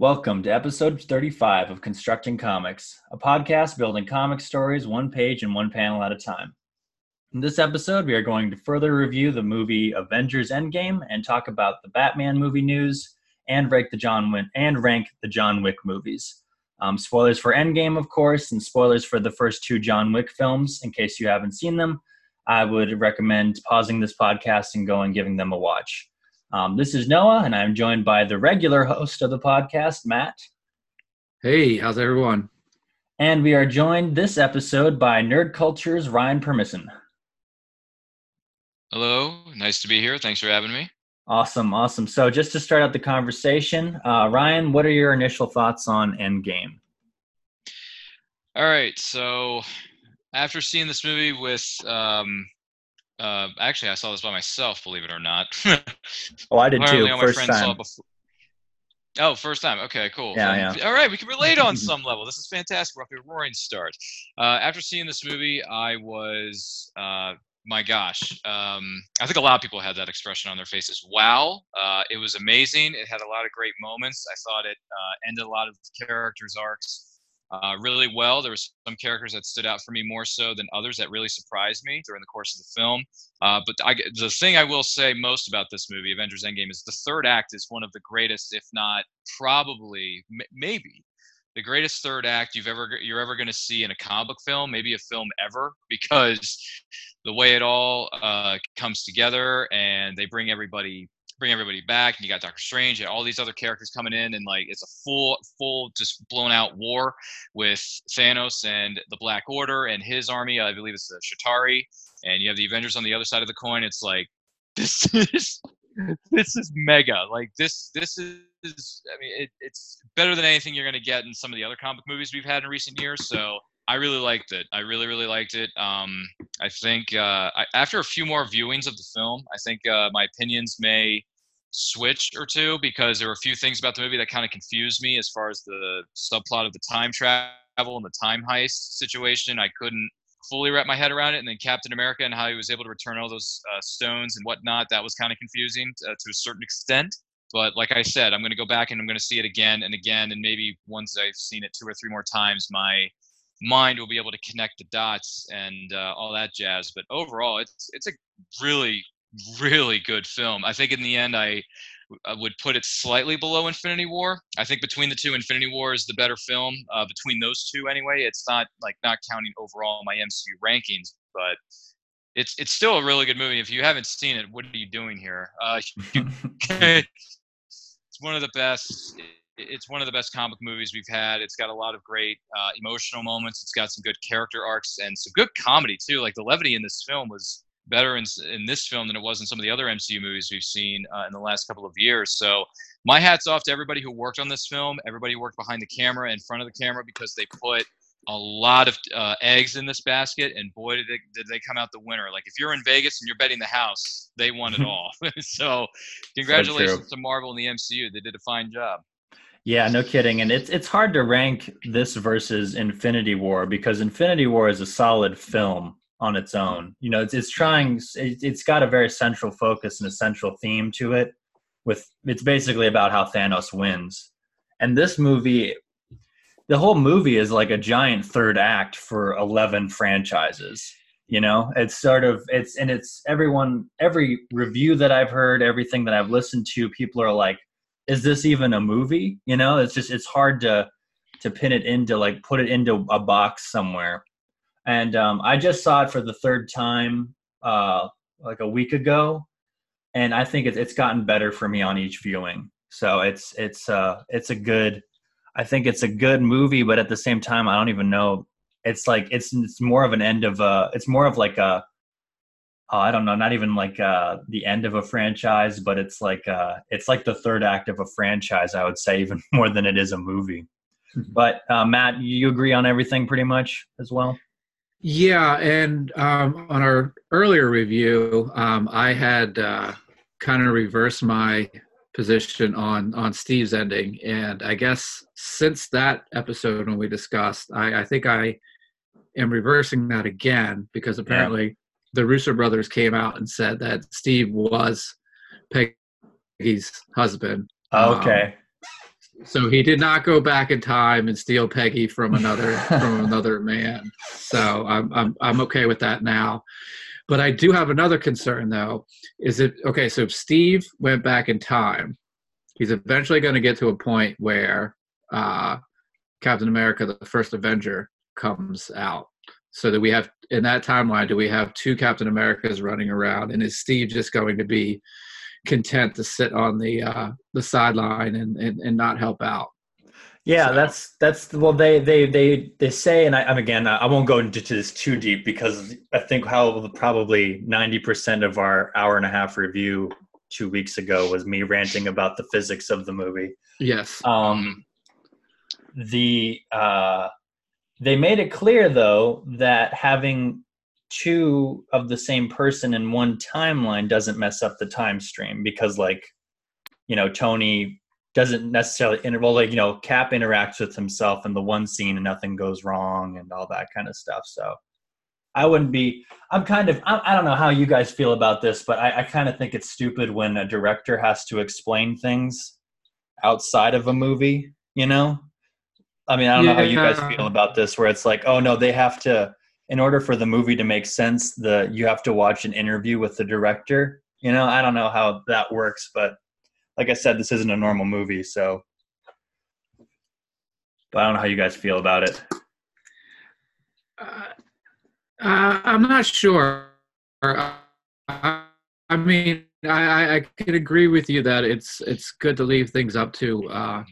Welcome to episode 35 of Constructing Comics, a podcast building comic stories one page and one panel at a time. In this episode, we are going to further review the movie Avengers Endgame and talk about the Batman movie news and rank the John Wick and rank the John Wick movies. Um, spoilers for Endgame, of course, and spoilers for the first two John Wick films. In case you haven't seen them, I would recommend pausing this podcast and going giving them a watch. Um, this is Noah, and I'm joined by the regular host of the podcast, Matt. Hey, how's everyone? And we are joined this episode by Nerd Culture's Ryan Permisson. Hello, nice to be here. Thanks for having me. Awesome, awesome. So, just to start out the conversation, uh, Ryan, what are your initial thoughts on Endgame? All right, so after seeing this movie with um, uh, actually, I saw this by myself, believe it or not. oh, I did too. First time. Oh, first time. Okay, cool. Yeah, yeah. All right, we can relate on some level. This is fantastic. We're off to a roaring start. Uh, after seeing this movie, I was, uh, my gosh, um, I think a lot of people had that expression on their faces. Wow, uh, it was amazing. It had a lot of great moments. I thought it uh, ended a lot of characters' arcs uh, really well. There were some characters that stood out for me more so than others that really surprised me during the course of the film. Uh, but I, the thing I will say most about this movie, Avengers Endgame, is the third act is one of the greatest, if not probably, m- maybe the greatest third act you've ever you're ever going to see in a comic book film, maybe a film ever, because the way it all uh, comes together and they bring everybody bring everybody back and you got Doctor Strange and all these other characters coming in and like it's a full full just blown out war with Thanos and the Black Order and his army. I believe it's the Chitauri and you have the Avengers on the other side of the coin. It's like this is this is mega. Like this this is I mean it, it's better than anything you're going to get in some of the other comic movies we've had in recent years so I really liked it. I really, really liked it. Um, I think uh, I, after a few more viewings of the film, I think uh, my opinions may switch or two because there were a few things about the movie that kind of confused me as far as the subplot of the time travel and the time heist situation. I couldn't fully wrap my head around it. And then Captain America and how he was able to return all those uh, stones and whatnot, that was kind of confusing uh, to a certain extent. But like I said, I'm going to go back and I'm going to see it again and again. And maybe once I've seen it two or three more times, my mind will be able to connect the dots and uh, all that jazz. But overall, it's it's a really really good film. I think in the end, I, I would put it slightly below Infinity War. I think between the two, Infinity War is the better film. Uh, between those two, anyway, it's not like not counting overall my MCU rankings, but it's it's still a really good movie. If you haven't seen it, what are you doing here? Uh, it's one of the best. It's one of the best comic movies we've had. It's got a lot of great uh, emotional moments. It's got some good character arcs and some good comedy too. Like the levity in this film was better in, in this film than it was in some of the other MCU movies we've seen uh, in the last couple of years. So my hat's off to everybody who worked on this film. Everybody who worked behind the camera, in front of the camera, because they put a lot of uh, eggs in this basket, and boy, did they, did they come out the winner. Like if you're in Vegas and you're betting the house, they won it all. so congratulations so to Marvel and the MCU. They did a fine job. Yeah, no kidding. And it's it's hard to rank this versus Infinity War because Infinity War is a solid film on its own. You know, it's, it's trying, it, has got a very central focus and a central theme to it. With it's basically about how Thanos wins, and this movie, the whole movie is like a giant third act for eleven franchises. You know, it's sort of it's and it's everyone every review that I've heard, everything that I've listened to, people are like, "Is this even a movie?" You know, it's just it's hard to to pin it into like put it into a box somewhere and um, I just saw it for the third time uh, like a week ago, and I think it's it's gotten better for me on each viewing. So it's it's uh it's a good, I think it's a good movie, but at the same time, I don't even know. It's like it's it's more of an end of a. It's more of like a. Oh, I don't know, not even like uh, the end of a franchise, but it's like uh, it's like the third act of a franchise. I would say even more than it is a movie. but uh, Matt, you agree on everything pretty much as well. Yeah, and um, on our earlier review, um, I had uh, kind of reversed my position on on Steve's ending, and I guess since that episode when we discussed, I, I think I am reversing that again because apparently yeah. The Russo brothers came out and said that Steve was Peggy's husband. Okay. Um, So he did not go back in time and steal Peggy from another from another man. So I'm I'm I'm okay with that now. But I do have another concern though. Is it okay? So if Steve went back in time, he's eventually going to get to a point where uh, Captain America, the first Avenger, comes out. So that we have in that timeline, do we have two Captain Americas running around, and is Steve just going to be content to sit on the uh, the sideline and, and and not help out? Yeah, So- that's that's well they they they they say, and I, I'm again I won't go into this too deep because I think how probably ninety percent of our hour and a half review two weeks ago was me ranting about the physics of the movie. Yes. Um, the uh, they made it clear though that having two of the same person in one timeline doesn't mess up the time stream because like you know Tony doesn't necessarily inter- well like you know Cap interacts with himself in the one scene and nothing goes wrong and all that kind of stuff. So I wouldn't be I'm kind of I, I don't know how you guys feel about this but I, I kind of think it's stupid when a director has to explain things outside of a movie you know I mean, I don't know how you guys feel about this, where it's like, oh no, they have to, in order for the movie to make sense, the you have to watch an interview with the director. You know, I don't know how that works, but like I said, this isn't a normal movie, so. But I don't know how you guys feel about it. Uh, uh, I'm not sure. Uh, I, I mean, I, I, I could agree with you that it's it's good to leave things up to uh,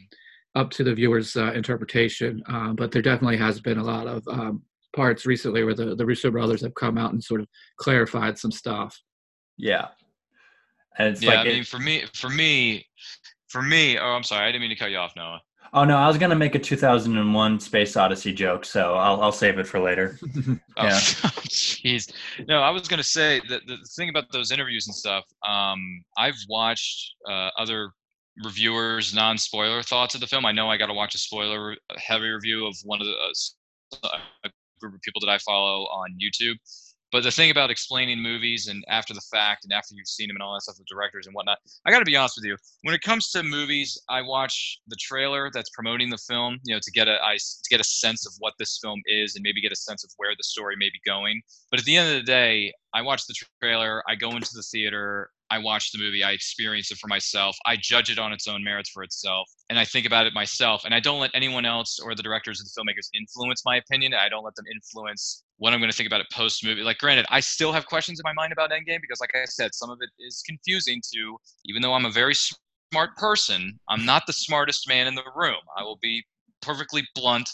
up to the viewer's uh, interpretation. Uh, but there definitely has been a lot of um, parts recently where the the Russo brothers have come out and sort of clarified some stuff. Yeah, and it's yeah, like, I it- mean, for me, for me, for me. Oh, I'm sorry, I didn't mean to cut you off, Noah. oh no, I was gonna make a 2001 Space Odyssey joke, so I'll I'll save it for later. Oh, Yeah. jeez. No, I was gonna say that the thing about those interviews and stuff. Um, I've watched uh, other reviewers' non-spoiler thoughts of the film. I know I got to watch a spoiler-heavy review of one of the uh, s- a group of people that I follow on YouTube. But the thing about explaining movies and after the fact and after you've seen them and all that stuff with directors and whatnot, I got to be honest with you. When it comes to movies, I watch the trailer that's promoting the film, you know, to get a I, to get a sense of what this film is and maybe get a sense of where the story may be going. But at the end of the day, I watch the trailer, I go into the theater, I watch the movie, I experience it for myself, I judge it on its own merits for itself, and I think about it myself. And I don't let anyone else or the directors or the filmmakers influence my opinion. I don't let them influence what I'm going to think about it post movie. Like, granted, I still have questions in my mind about Endgame because, like I said, some of it is confusing to, even though I'm a very smart person, I'm not the smartest man in the room. I will be perfectly blunt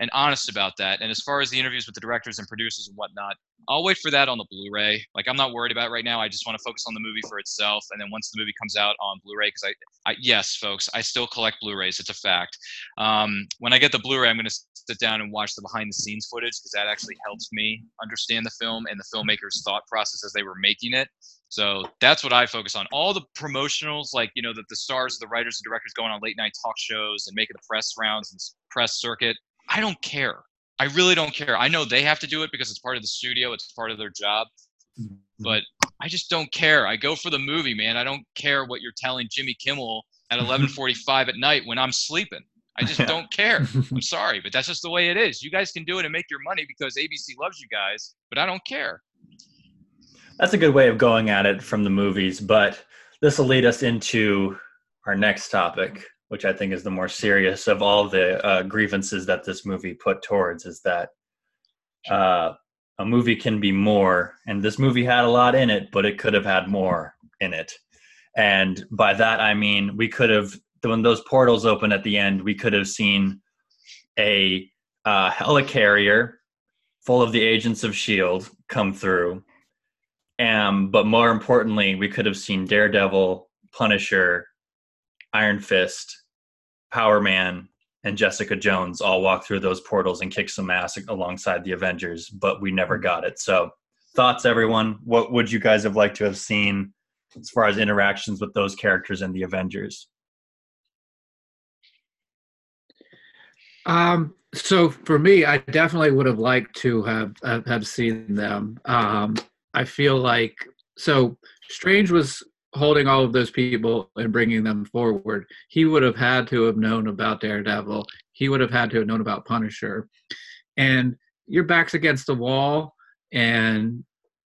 and honest about that. And as far as the interviews with the directors and producers and whatnot, I'll wait for that on the Blu-ray. Like I'm not worried about right now. I just want to focus on the movie for itself. And then once the movie comes out on Blu-ray, because I, I, yes, folks, I still collect Blu-rays. It's a fact. Um, when I get the Blu-ray, I'm going to sit down and watch the behind-the-scenes footage because that actually helps me understand the film and the filmmaker's thought process as they were making it. So that's what I focus on. All the promotionals, like you know, that the stars, the writers, and directors going on late night talk shows and making the press rounds and press circuit. I don't care. I really don't care. I know they have to do it because it's part of the studio. It's part of their job. Mm-hmm. But I just don't care. I go for the movie, man. I don't care what you're telling Jimmy Kimmel at 11:45 at night when I'm sleeping. I just don't care. I'm sorry, but that's just the way it is. You guys can do it and make your money because ABC loves you guys, but I don't care. That's a good way of going at it from the movies, but this will lead us into our next topic, which I think is the more serious of all the uh, grievances that this movie put towards, is that uh, a movie can be more, and this movie had a lot in it, but it could have had more in it. And by that I mean we could have when those portals open at the end, we could have seen a uh, helicarrier full of the agents of Shield come through um, but more importantly, we could have seen Daredevil, Punisher, Iron Fist, Power Man, and Jessica Jones all walk through those portals and kick some ass alongside the Avengers, but we never got it. So, thoughts, everyone? What would you guys have liked to have seen as far as interactions with those characters and the Avengers? Um, so for me, I definitely would have liked to have have, seen them. Um, I feel like so Strange was holding all of those people and bringing them forward, he would have had to have known about Daredevil. He would have had to have known about Punisher. And your back's against the wall and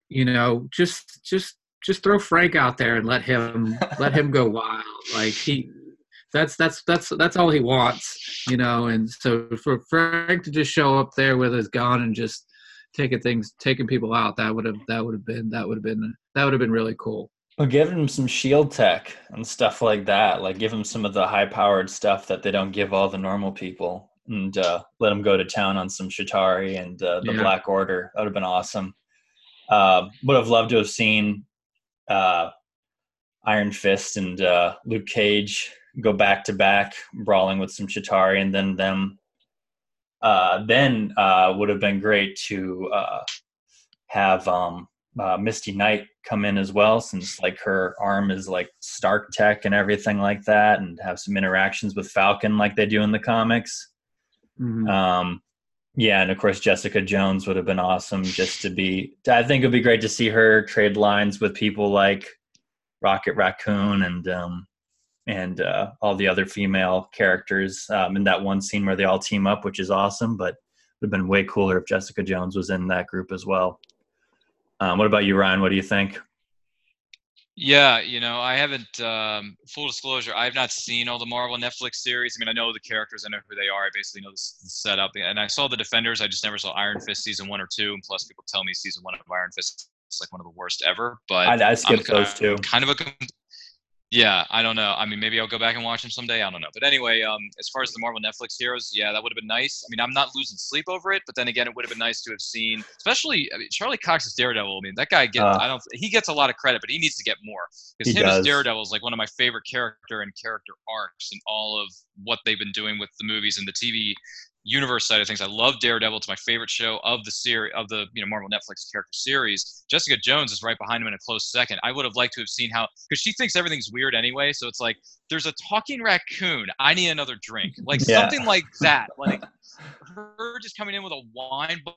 you know, just just just throw Frank out there and let him let him go wild. Like he that's that's that's that's all he wants, you know. And so for Frank to just show up there with his gun and just taking things, taking people out, that would have that would have been that would have been that would have been really cool. Well, give him some shield tech and stuff like that. Like give him some of the high-powered stuff that they don't give all the normal people, and uh, let him go to town on some Chitauri and uh, the Yeah. Black Order. That would have been awesome. Uh, would have loved to have seen uh, Iron Fist and uh, Luke Cage go back to back, brawling with some Chitauri, and then them. Uh, then uh, would have been great to uh, have um, uh, Misty Knight come in as well, since like her arm is like Stark tech and everything like that, and have some interactions with Falcon like they do in the comics. Mhm. Um, yeah, and of course Jessica Jones would have been awesome just to be. I think it'd be great to see her trade lines with people like Rocket Raccoon and um, and uh, all the other female characters um, in that one scene where they all team up, which is awesome. But it would have been way cooler if Jessica Jones was in that group as well. Um, what about you, Ryan? What do you think? Yeah, you know, I haven't. Um, full disclosure, I have not seen all the Marvel Netflix series. I mean, I know the characters, I know who they are. I basically know the, the setup, and I saw the Defenders. I just never saw Iron Fist season one or two. And plus, people tell me season one of Iron Fist is like one of the worst ever. But I, I I'm skipped ki- those two. kind of a yeah i don't know. I mean maybe i'll go back and watch them someday. I don't know. But anyway um as far as the marvel netflix heroes yeah that would have been nice. I mean i'm not losing sleep over it but then again it would have been nice to have seen especially I mean, charlie cox's daredevil i mean that guy gets Uh. i don't he gets a lot of credit but he needs to get more. Because him does. as daredevil is like one of my favorite character and character arcs in all of what they've been doing with the movies and the tv universe side of things. I love Daredevil. It's my favorite show of the series of the you know Marvel Netflix character series. Jessica Jones is right behind him in a close second. I would have liked to have seen how because she thinks everything's weird anyway. So it's like there's a talking raccoon. I need another drink. Like Yeah. something like that. Like her just coming in with a wine bo-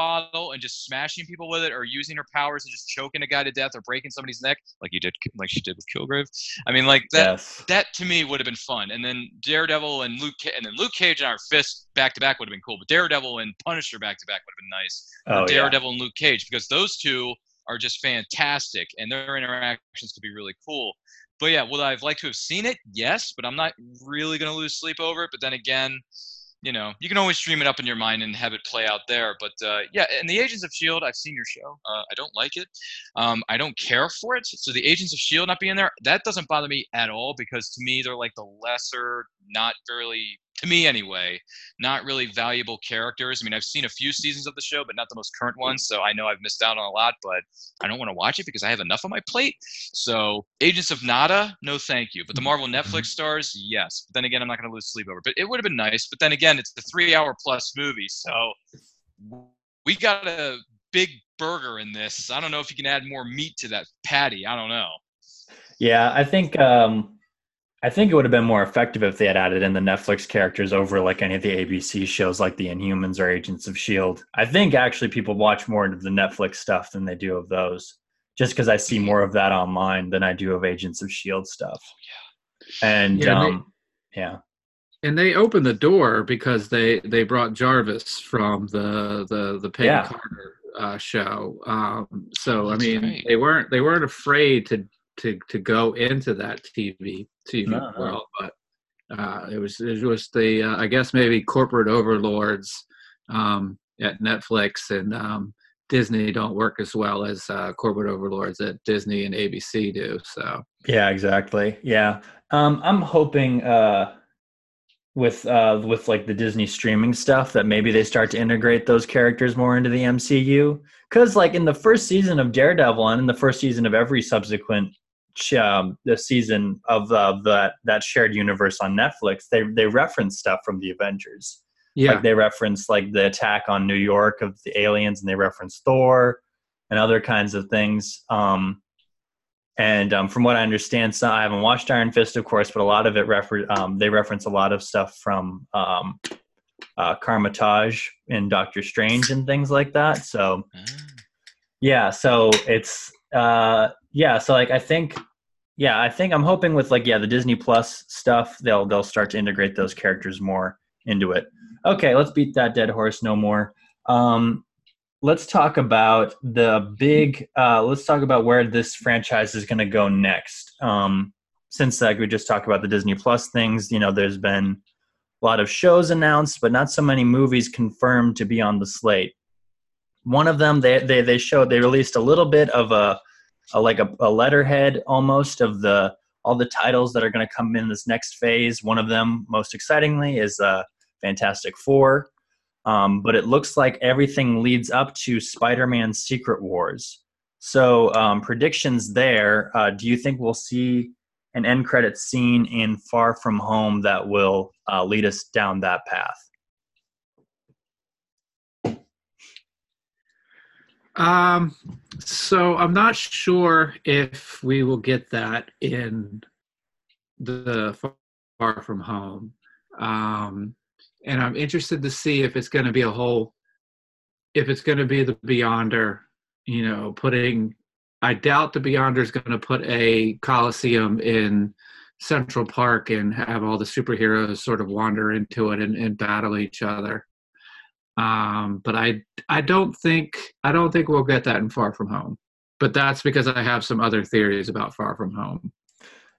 bottle and just smashing people with it, or using her powers and just choking a guy to death or breaking somebody's neck, like you did, like she did with Kilgrave. I mean, like that yes. that to me would have been fun. And then Daredevil and Luke and then Luke Cage and Iron Fist back to back would have been cool. But Daredevil and Punisher back to back would have been nice. Oh, Or yeah. Daredevil and Luke Cage because those two are just fantastic and their interactions could be really cool. But yeah, would I've liked to have seen it? Yes, but I'm not really gonna lose sleep over it. But then again, you know, you can always stream it up in your mind and have it play out there. But uh, yeah, and the Agents of Shield, I've seen your show. Uh, I don't like it. Um, I don't care for it. So the Agents of Shield not being there, that doesn't bother me at all because to me they're like the lesser, not really to me anyway, not really valuable characters. I mean, I've seen a few seasons of the show, but not the most current ones. So I know I've missed out on a lot, but I don't want to watch it because I have enough on my plate. So Agents of Nada, no thank you. But the Marvel Netflix stars, yes. But then again, I'm not going to lose sleep over. But it would have been nice. But then again, it's a three-hour plus movie, so we got a big burger in this. I don't know if you can add more meat to that patty. I don't know. Yeah, I think um, I think it would have been more effective if they had added in the Netflix characters over like any of the ABC shows, like the Inhumans or Agents of Shield. I think actually people watch more of the Netflix stuff than they do of those, just because I see more of that online than I do of Agents of Shield stuff. And Yeah, they- um, yeah, and they opened the door because they they brought Jarvis from the the the Peggy Yeah. Carter uh, show. Um, so I mean, right. they weren't they weren't afraid to to to go into that TV TV No, world, but uh, it was it was the uh, I guess maybe corporate overlords um, at Netflix and um, Disney don't work as well as uh, corporate overlords at Disney and ABC do. So yeah, exactly. Yeah, um, I'm hoping uh, with uh, with like the Disney streaming stuff that maybe they start to integrate those characters more into the MCU. Because like in the first season of Daredevil and in the first season of every subsequent um, the season of uh, that that shared universe on Netflix, they they reference stuff from the Avengers. yeah, Like they reference like the attack on New York of the aliens, and they reference Thor and other kinds of things. Um, and um, from what I understand, so I haven't watched Iron Fist, of course, but a lot of it refer- um, they reference a lot of stuff from um, uh, Kamar-Taj and Doctor Strange and things like that. So Ah. yeah, so it's uh, yeah, so like I think yeah, I think I'm hoping with like yeah the Disney Plus stuff they'll they'll start to integrate those characters more into it. Okay, let's beat that dead horse no more. Um, let's talk about the big. Uh, let's talk about where this franchise is going to go next. Um, since like we just talked about the Disney Plus things, you know, there's been a lot of shows announced, but not so many movies confirmed to be on the slate. One of them, they they they showed they released a little bit of a, a like a, a letterhead almost of the all the titles that are going to come in this next phase. One of them, most excitingly, is uh, Fantastic Four. Um, but it looks like everything leads up to Spider-Man: Secret Wars. So um, predictions there. Uh, do you think we'll see an end credit scene in Far From Home that will uh, lead us down that path? Um, so I'm not sure if we will get that in the Far From Home. Um, and I'm interested to see if it's going to be a whole, if it's going to be the Beyonder, you know, putting I doubt the Beyonder is going to put a Coliseum in Central Park and have all the superheroes sort of wander into it and, and battle each other. Um, but I I don't think I don't think we'll get that in Far From Home. But that's because I have some other theories about Far From Home.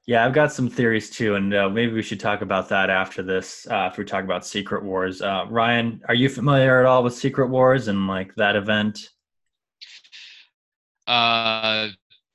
Yeah, I've got some theories too, and uh, maybe we should talk about that after this. Uh, if we talk about Secret Wars, uh, Ryan, are you familiar at all with Secret Wars and like that event? Uh,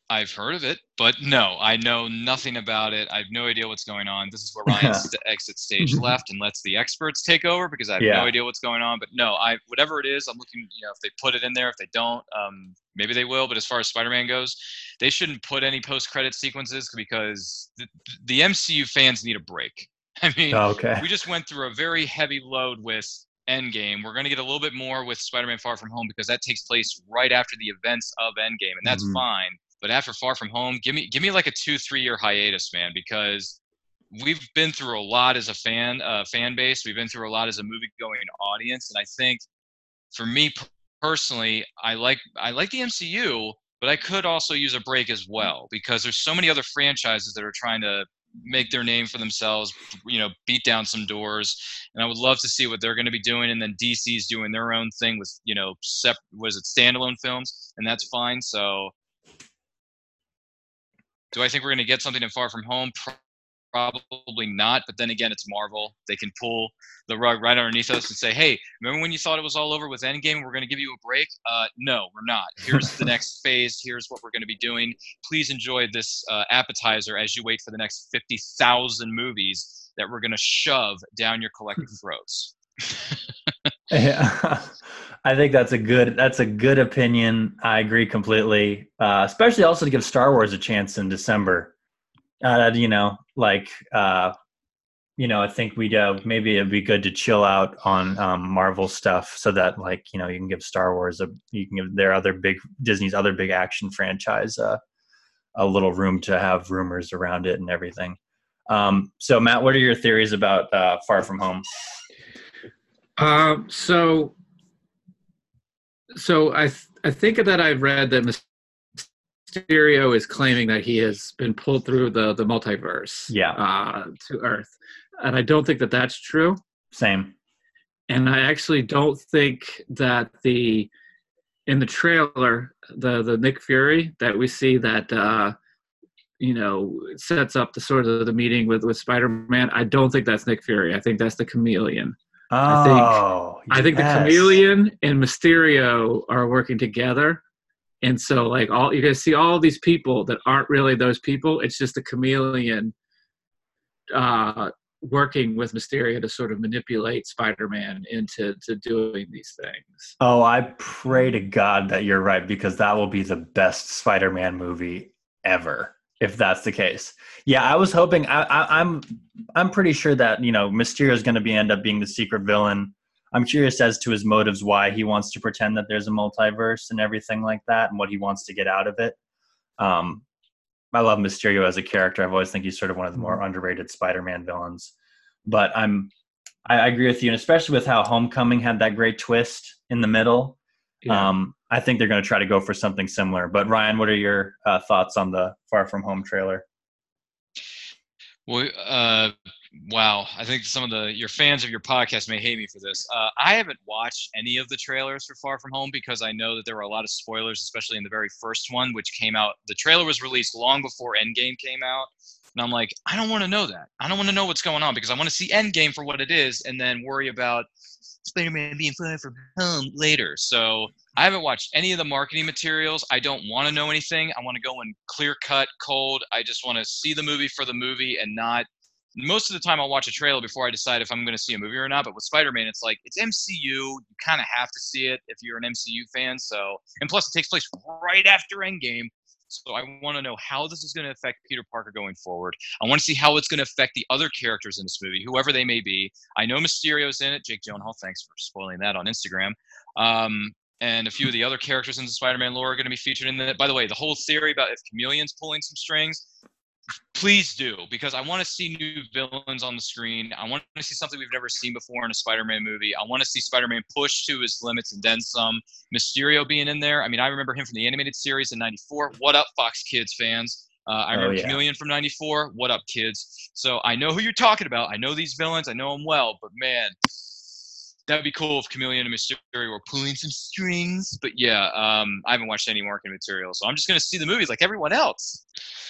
I've heard of it, but no, I know nothing about it. I have no idea what's going on. This is where Ryan's exit stage left and lets the experts take over because I have yeah. no idea what's going on. But no, I whatever it is, I'm looking. You know, if they put it in there, if they don't, um, maybe they will. But as far as Spider-Man goes, they shouldn't put any post-credit sequences because the, the MCU fans need a break. I mean, okay. we just went through a very heavy load with Endgame. We're going to get a little bit more with Spider-Man: Far From Home because that takes place right after the events of Endgame, and that's mm-hmm. fine. But after Far From Home, give me give me like a two three year hiatus, man, because we've been through a lot as a fan uh, fan base. We've been through a lot as a movie going audience, and I think for me personally, I like I like the MCU, but I could also use a break as well because there's so many other franchises that are trying to make their name for themselves, you know, beat down some doors. And I would love to see what they're going to be doing. And then DC's doing their own thing with, you know, sep- was it standalone films, and that's fine. So, do I think we're going to get something in Far From Home? Probably not. But then again, it's Marvel. They can pull the rug right underneath us and say, "Hey, remember when you thought it was all over with Endgame? We're going to give you a break." Uh, no, we're not. Here's the next phase. Here's what we're going to be doing. Please enjoy this uh, appetizer as you wait for the next fifty thousand movies that we're going to shove down your collective throats. yeah. I think that's a good that's a good opinion. I agree completely. Uh, especially also to give Star Wars a chance in December. Uh, you know, like uh, you know, I think we'd uh, maybe it'd be good to chill out on um, Marvel stuff so that like you know you can give Star Wars a you can give their other big Disney's other big action franchise uh, a little room to have rumors around it and everything. Um, so Matt, what are your theories about uh, Far From Home? So so I th- I think that I've read that Mysterio is claiming that he has been pulled through the the multiverse, yeah, uh, to Earth, and I don't think that that's true. Same. And I actually don't think that the in the trailer the the Nick Fury that we see that uh, you know sets up the sort of the meeting with with Spider Man. I don't think that's Nick Fury. I think that's the Chameleon. Oh, I think yes. I think the chameleon and Mysterio are working together. And so like all you guys see all these people that aren't really those people. It's just the chameleon uh working with Mysterio to sort of manipulate Spider-Man into to doing these things. Oh, I pray to God that you're right because that will be the best Spider-Man movie ever if that's the case. Yeah, I was hoping. I, I, I'm I'm pretty sure that you know Mysterio is going to be end up being the secret villain. I'm curious as to his motives, why he wants to pretend that there's a multiverse and everything like that, and what he wants to get out of it. Um, I love Mysterio as a character. I've always think he's sort of one of the more mm-hmm. underrated Spider-Man villains. But I'm I, I agree with you, and especially with how Homecoming had that great twist in the middle. Yeah. Um, I think they're going to try to go for something similar. But Ryan, what are your uh, thoughts on the Far From Home trailer? Well, uh, wow. I think some of the your fans of your podcast may hate me for this. Uh, I haven't watched any of the trailers for Far From Home because I know that there were a lot of spoilers, especially in the very first one, which came out. The trailer was released long before Endgame came out, and I'm like, I don't want to know that. I don't want to know what's going on because I want to see Endgame for what it is, and then worry about Spider-Man being Far From Home later. So I haven't watched any of the marketing materials. I don't want to know anything. I want to go in clear cut, cold. I just want to see the movie for the movie and not most of the time I'll watch a trailer before I decide if I'm going to see a movie or not. But with Spider-Man, it's like it's MCU. You kind of have to see it if you're an MCU fan. So, and plus it takes place right after Endgame. So I want to know how this is going to affect Peter Parker going forward. I want to see how it's going to affect the other characters in this movie, whoever they may be. I know Mysterio's in it. Jake Gyllenhaal, thanks for spoiling that on Instagram. Um, and a few of the other characters in the Spider-Man lore are going to be featured in it. By the way, the whole theory about if Chameleon's pulling some strings, please do because I want to see new villains on the screen. I want to see something we've never seen before in a Spider-Man movie. I want to see Spider-Man push to his limits and then some. Mysterio being in there. I mean, I remember him from the animated series in '94. What up, Fox Kids fans? Uh, I remember oh, yeah. Chameleon from '94. What up, kids? So I know who you're talking about. I know these villains. I know them well. But man, that'd be cool if Chameleon and Mysterio were pulling some strings. But yeah, um, I haven't watched any marketing material, so I'm just gonna see the movies like everyone else.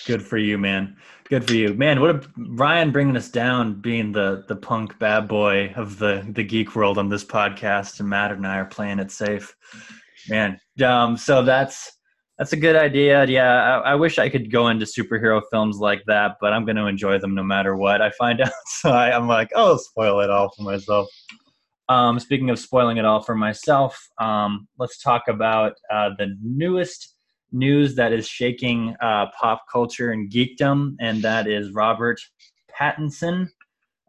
Good for you, man. Good for you, man. What a Ryan bringing us down, being the the punk bad boy of the the geek world on this podcast, and Matt and I are playing it safe, man. Um, so that's that's a good idea. Yeah, I, I, wish I could go into superhero films like that, but I'm going to enjoy them no matter what I find out. So I, am like, oh, spoil it all for myself. Um, speaking of spoiling it all for myself, um, let's talk about uh, the newest news that is shaking uh, pop culture and geekdom, and that is Robert Pattinson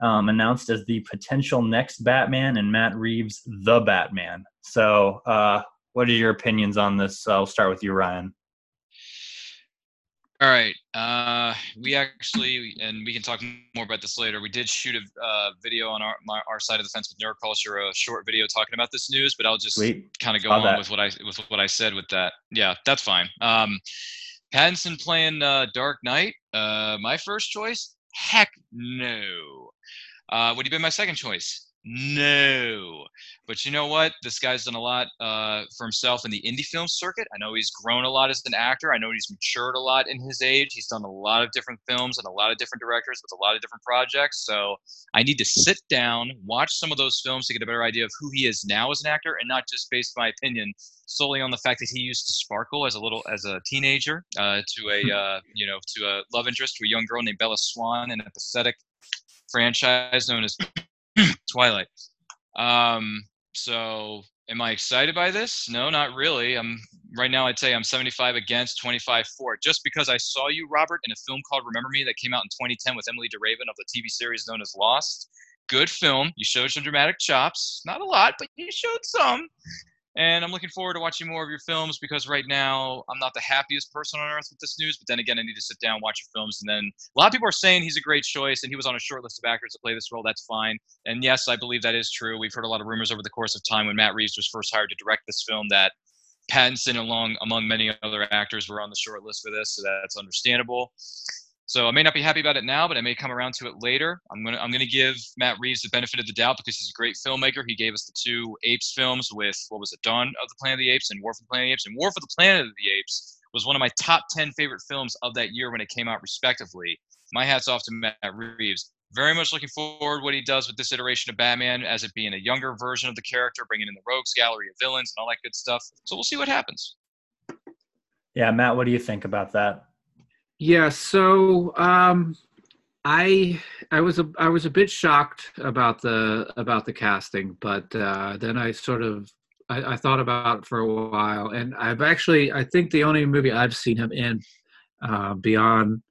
um, announced as the potential next Batman, and Matt Reeves the Batman. So, uh, what are your opinions on this? I'll start with you, Ryan. All right. Uh, we actually, and we can talk more about this later. We did shoot a uh, video on our my, our side of the fence with Nerd Culture, a short video talking about this news. But I'll just kind of go on with what I with what I said with that. Yeah, that's fine. Um, Pattinson playing uh, Dark Knight. Uh, my first choice? Heck no. Uh, would he be my second choice? No. But you know what? This guy's done a lot uh, for himself in the indie film circuit. I know he's grown a lot as an actor. I know he's matured a lot in his age. He's done a lot of different films and a lot of different directors with a lot of different projects. So I need to sit down, watch some of those films to get a better idea of who he is now as an actor, and not just based my opinion solely on the fact that he used to sparkle as a little as a teenager uh, to a uh, you know to a love interest to a young girl named Bella Swan in a pathetic franchise known as Twilight. Um, so am I excited by this? No, not really. I'm right now. I'd say I'm 75 against, 25 for. Just because I saw you, Robert, in a film called Remember Me that came out in 2010 with Emilie de Ravin of the TV series known as Lost. Good film. You showed some dramatic chops. Not a lot, but you showed some. And I'm looking forward to watching more of your films because right now I'm not the happiest person on earth with this news. But then again, I need to sit down, watch your films, and then a lot of people are saying he's a great choice and he was on a short list of actors to play this role. That's fine. And yes, I believe that is true. We've heard a lot of rumors over the course of time when Matt Reeves was first hired to direct this film that Pattinson, along among many other actors, were on the short list for this. So that's understandable. So I may not be happy about it now, but I may come around to it later. I'm gonna I'm gonna give Matt Reeves the benefit of the doubt because he's a great filmmaker. He gave us the two Apes films with what was it, Dawn of the Planet of the Apes and War for the Planet of the Apes. And War for the Planet of the Apes was one of my top ten favorite films of that year when it came out, respectively. My hats off to Matt Reeves. Very much looking forward what he does with this iteration of Batman, as it being a younger version of the character, bringing in the rogues gallery of villains and all that good stuff. So we'll see what happens. Yeah, Matt, what do you think about that? Yeah, so um, I I was a I was a bit shocked about the about the casting, but uh, then I sort of I, I, thought about it for a while, and I've actually I think the only movie I've seen him in uh, beyond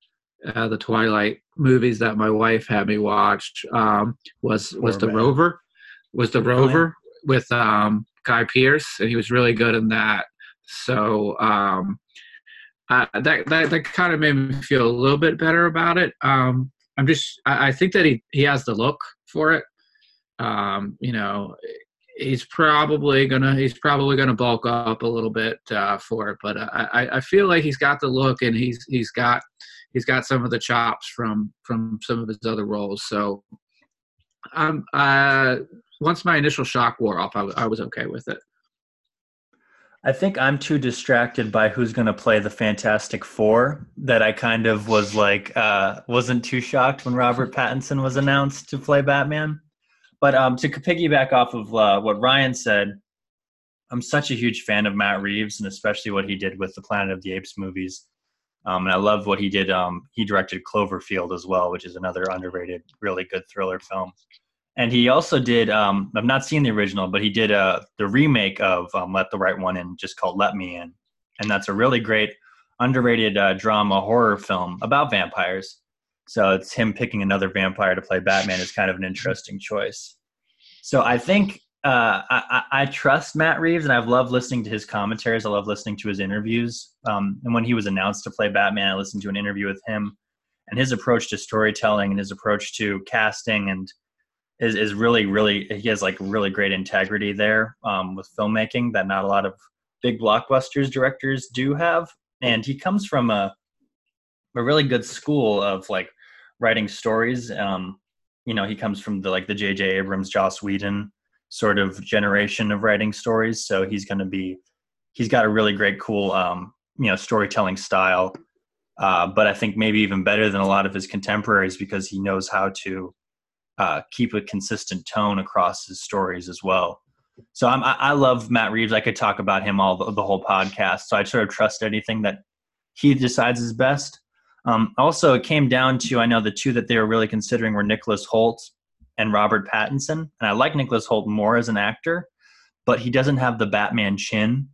uh, the Twilight movies that my wife had me watch um, was was the Rover, was the Rover with um, Guy Pearce, and he was really good in that. So um, uh, that that that kind of made me feel a little bit better about it. Um, I'm just I, I, think that he he has the look for it. Um, you know, he's probably gonna he's probably gonna bulk up a little bit uh, for it, but I I feel like he's got the look and he's he's got he's got some of the chops from from some of his other roles. So, um, uh, once my initial shock wore off, I, I was okay with it. I think I'm too distracted by who's going to play the Fantastic Four that I kind of was like, uh, wasn't too shocked when Robert Pattinson was announced to play Batman. But um, to piggyback off of uh, what Ryan said, I'm such a huge fan of Matt Reeves and especially what he did with the Planet of the Apes movies. Um, and I love what he did. Um, he directed Cloverfield as well, which is another underrated, really good thriller film and he also did um, i've not seen the original but he did uh, the remake of um, let the right one in just called let me in and that's a really great underrated uh, drama horror film about vampires so it's him picking another vampire to play batman is kind of an interesting choice so i think uh, I, I, trust Matt Reeves, and I've loved listening to his commentaries. I love listening to his interviews. Um, and when he was announced to play Batman, I listened to an interview with him, and his approach to storytelling and his approach to casting and is, is really really he has like really great integrity there um, with filmmaking that not a lot of big blockbusters directors do have. And he comes from a a really good school of like writing stories. Um, you know he comes from the like the jj abrams joss whedon sort of generation of writing stories. So he's going to be he's got a really great cool um, you know storytelling style. Uh, but i think maybe even better than a lot of his contemporaries because he knows how to uh, keep a consistent tone across his stories as well. So I'm, I, love Matt Reeves. I could talk about him all the, the, whole podcast. So I sort of trust anything that he decides is best. Um, also, it came down to I know the two that they were really considering were Nicholas Hoult and Robert Pattinson, and I like Nicholas Hoult more as an actor, but he doesn't have the Batman chin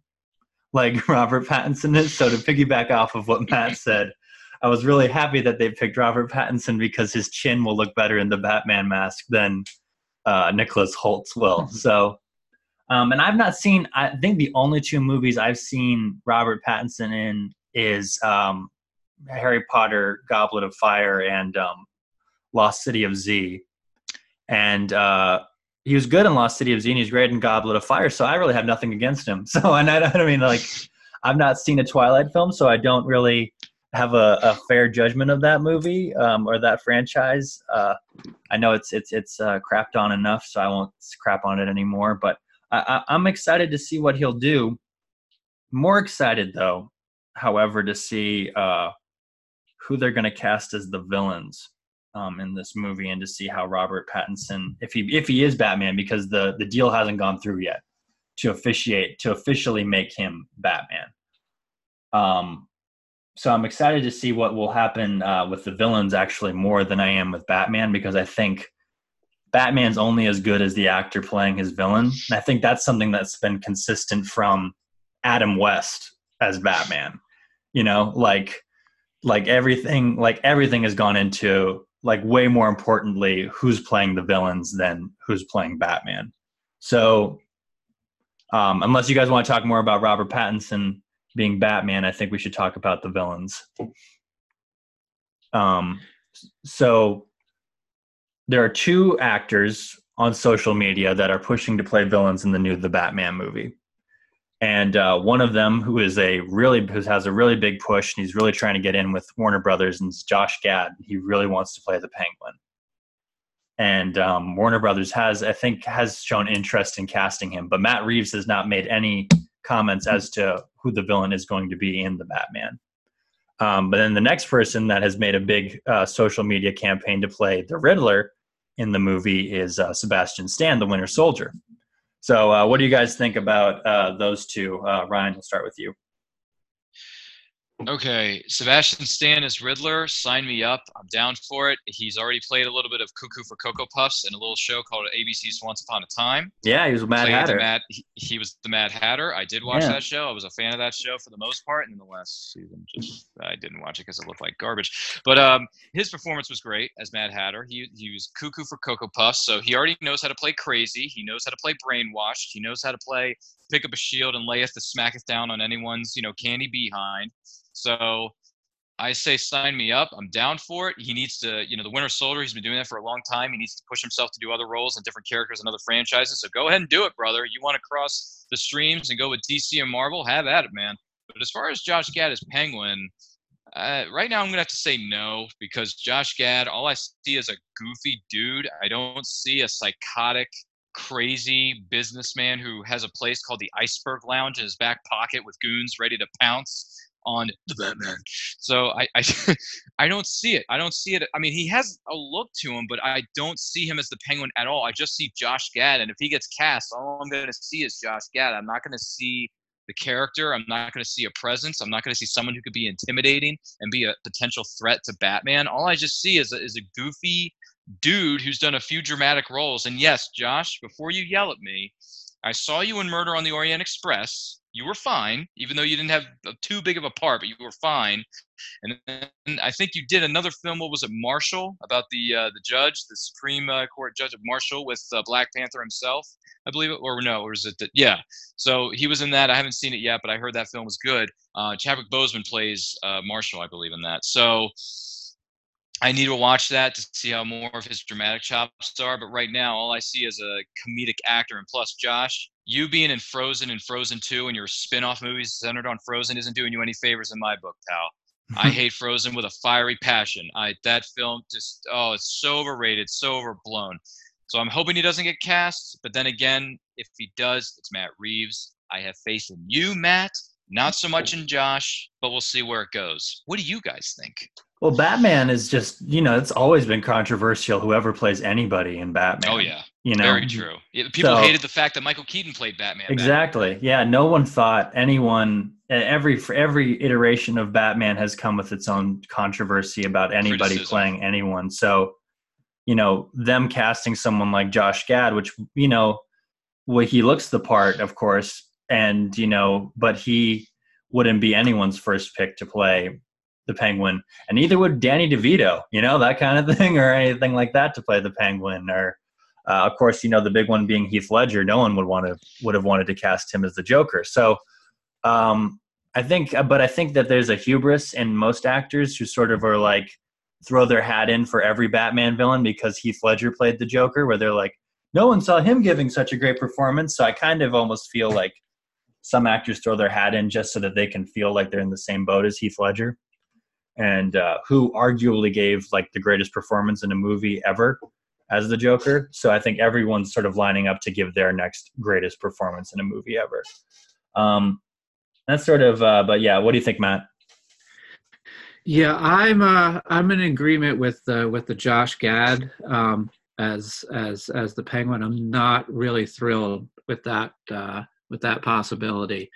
like Robert Pattinson is. So to piggyback off of what Matt said, I was really happy that they picked Robert Pattinson because his chin will look better in the Batman mask than uh, Nicholas Hoult's will. Mm-hmm. So, um, and I've not seen. I think the only two movies I've seen Robert Pattinson in is um, Harry Potter, Goblet of Fire, and um, Lost City of Z. And uh, he was good in Lost City of Z, and he's great in Goblet of Fire. So I really have nothing against him. So, and I, I mean, like, I've not seen a Twilight film, so I don't really have a, a fair judgment of that movie um, or that franchise. Uh, I know it's it's it's uh, crapped on enough, so I won't crap on it anymore. But I, I, I'm excited to see what he'll do. More excited though, however, to see uh, who they're going to cast as the villains um, in this movie, and to see how Robert Pattinson, if he if he is Batman, because the the deal hasn't gone through yet to officiate to officially make him Batman. Um, so I'm excited to see what will happen uh, with the villains actually more than I am with Batman because I think Batman's only as good as the actor playing his villain. And I think that's something that's been consistent from Adam West as Batman. You know, like like everything like everything has gone into like way more importantly who's playing the villains than who's playing Batman. So um, unless you guys want to talk more about Robert Pattinson, being Batman, I think we should talk about the villains. Um, so there are two actors on social media that are pushing to play villains in the new The Batman movie. And uh, one of them, who is a really who has a really big push, and he's really trying to get in with Warner Brothers, and it's Josh Gad. He really wants to play the Penguin. And um, Warner Brothers has, I think, has shown interest in casting him, but Matt Reeves has not made any comments as to who the villain is going to be in the Batman. Um, but then the next person that has made a big uh, social media campaign to play the Riddler in the movie is uh, Sebastian Stan, the Winter Soldier. So, uh, what do you guys think about uh, those two? Uh, Ryan, we'll start with you. Okay, Sebastian Stan is Riddler. Sign me up. I'm down for it. He's already played a little bit of Cuckoo for Cocoa Puffs in a little show called ABC's Once Upon a Time. Yeah, he was Mad Hatter. Mad, he, he, was the Mad Hatter. I did watch yeah. that show. I was a fan of that show for the most part. And in the last season, just I didn't watch it because it looked like garbage. But um, his performance was great as Mad Hatter. He he was Cuckoo for Cocoa Puffs, so he already knows how to play crazy. He knows how to play brainwashed. He knows how to play pick up a shield and layeth to smacketh down on anyone's you know candy behind. So I say sign me up. I'm down for it. He needs to, you know, the Winter Soldier, he's been doing that for a long time. He needs to push himself to do other roles and different characters and other franchises. So go ahead and do it, brother. You want to cross the streams and go with DC and Marvel? Have at it, man. But as far as Josh Gad as Penguin, Uh, right now, I'm gonna have to say no because Josh Gad. All I see is a goofy dude. I don't see a psychotic, crazy businessman who has a place called the Iceberg Lounge in his back pocket with goons ready to pounce on the Batman. So I, I, I don't see it. I don't see it. I mean, he has a look to him, but I don't see him as the Penguin at all. I just see Josh Gad, and if he gets cast, all I'm going to see is Josh Gad. I'm not going to see the character. I'm not going to see a presence. I'm not going to see someone who could be intimidating and be a potential threat to Batman. All I just see is a, is a goofy dude who's done a few dramatic roles. And yes, Josh, before you yell at me, I saw you in Murder on the Orient Express. You were fine, even though you didn't have too big of a part, but you were fine. And I think you did another film. What was it, Marshall, about the uh, the judge, the Supreme uh, Court judge of Marshall, with uh, Black Panther himself, I believe it, or no, or is it that? Yeah. So he was in that. I haven't seen it yet, but I heard that film was good. Uh, Chadwick Boseman plays uh, Marshall, I believe, in that. So I need to watch that to see how more of his dramatic chops are. But right now, all I see is a comedic actor. And plus, Josh, you being in Frozen and Frozen 2 and your spin off movies centered on Frozen isn't doing you any favors in my book, pal. I hate Frozen with a fiery passion. I that film just oh, it's so overrated, so overblown. So I'm hoping he doesn't get cast. But then again, if he does, it's Matt Reeves. I have faith in you, Matt. Not so much in Josh, but we'll see where it goes. What do you guys think? Well, Batman is just you know it's always been controversial. Whoever plays anybody in Batman. Oh yeah, you know, very true. Yeah, People So- hated the fact that Michael Keaton played Batman. Exactly. Yeah. No one thought anyone. Every every iteration of Batman has come with its own controversy about anybody Criticism. playing anyone. So, you know, them casting someone like Josh Gad, which you know, well, he looks the part, of course, and you know, but he wouldn't be anyone's first pick to play the Penguin, and neither would Danny DeVito. You know, that kind of thing, or anything like that to play the Penguin, or uh, of course, you know the big one being Heath Ledger. No one would want to would have wanted to cast him as the Joker. So, um, I think, but I think that there's a hubris in most actors who sort of are like throw their hat in for every Batman villain because Heath Ledger played the Joker, where they're like, no one saw him giving such a great performance. So I kind of almost feel like some actors throw their hat in just so that they can feel like they're in the same boat as Heath Ledger, and uh, who arguably gave like the greatest performance in a movie ever as the Joker. So I think everyone's sort of lining up to give their next greatest performance in a movie ever. Um, that's sort of, uh, but yeah, what do you think, Matt? Yeah, I'm uh, I'm in agreement with uh, with the Josh Gad um, as as as the Penguin. I'm not really thrilled with that uh, with that possibility.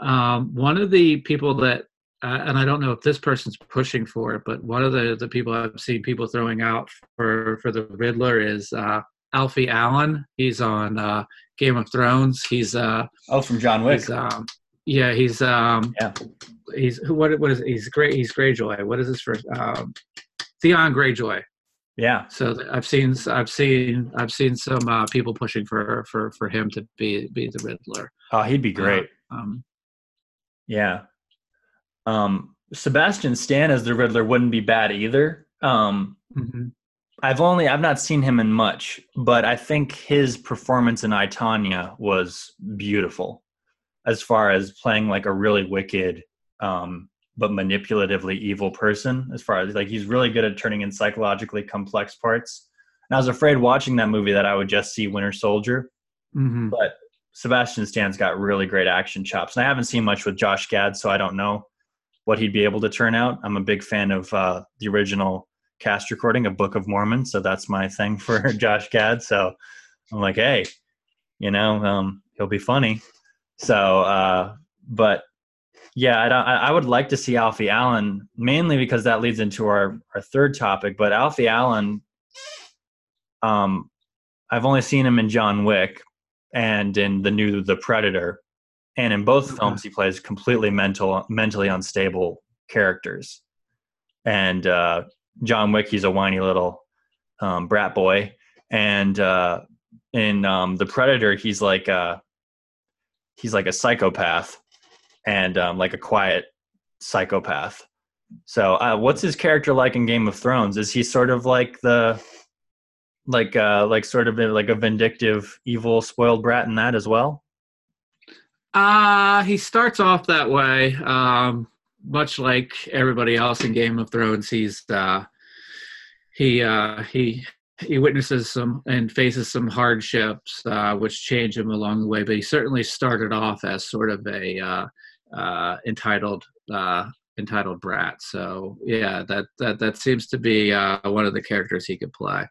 Um, one of the people that and I don't know if this person's pushing for it, but one of the the people I've seen people throwing out for for the Riddler is uh, Alfie Allen. He's on uh, Game of Thrones. He's uh, Oh, from John Wick. he's um, yeah he's um, Yeah. he's who what what is he's great he's Greyjoy. What is his first um, Theon Greyjoy. Yeah. So I've seen I've seen I've seen some uh, people pushing for for for him to be be the Riddler. Oh, he'd be great. Um, Yeah. Um, Sebastian Stan as the Riddler wouldn't be bad either. Um, mhm. I've only I've not seen him in much, but I think his performance in I Tonya was beautiful, as far as playing like a really wicked, um, but manipulatively evil person. As far as like he's really good at turning in psychologically complex parts. And I was afraid watching that movie that I would just see Winter Soldier, Mhm. but Sebastian Stan's got really great action chops. And I haven't seen much with Josh Gad, so I don't know what he'd be able to turn out. I'm a big fan of uh, the original cast recording of Book of Mormon, so that's my thing for Josh Gad. So I'm like, hey, you know, um, he'll be funny. So, uh, but yeah, I, I I would like to see Alfie Allen mainly because that leads into our our third topic. But Alfie Allen, um, I've only seen him in John Wick and in the new The Predator, and in both films he plays completely mental mentally unstable characters. And uh, John Wick, he's a whiny little um, brat boy, and uh, in um, The Predator, he's like a, he's like a psychopath, and um, like a quiet psychopath. So, uh, what's his character like in Game of Thrones? Is he sort of like the like uh like sort of like a vindictive evil spoiled brat in that as well Uh, he starts off that way. Um, much like everybody else in Game of Thrones, he's uh, he uh, he he witnesses some and faces some hardships uh, which change him along the way. But he certainly started off as sort of a uh, uh, entitled uh, entitled brat. So yeah, that that that seems to be uh, one of the characters he could play.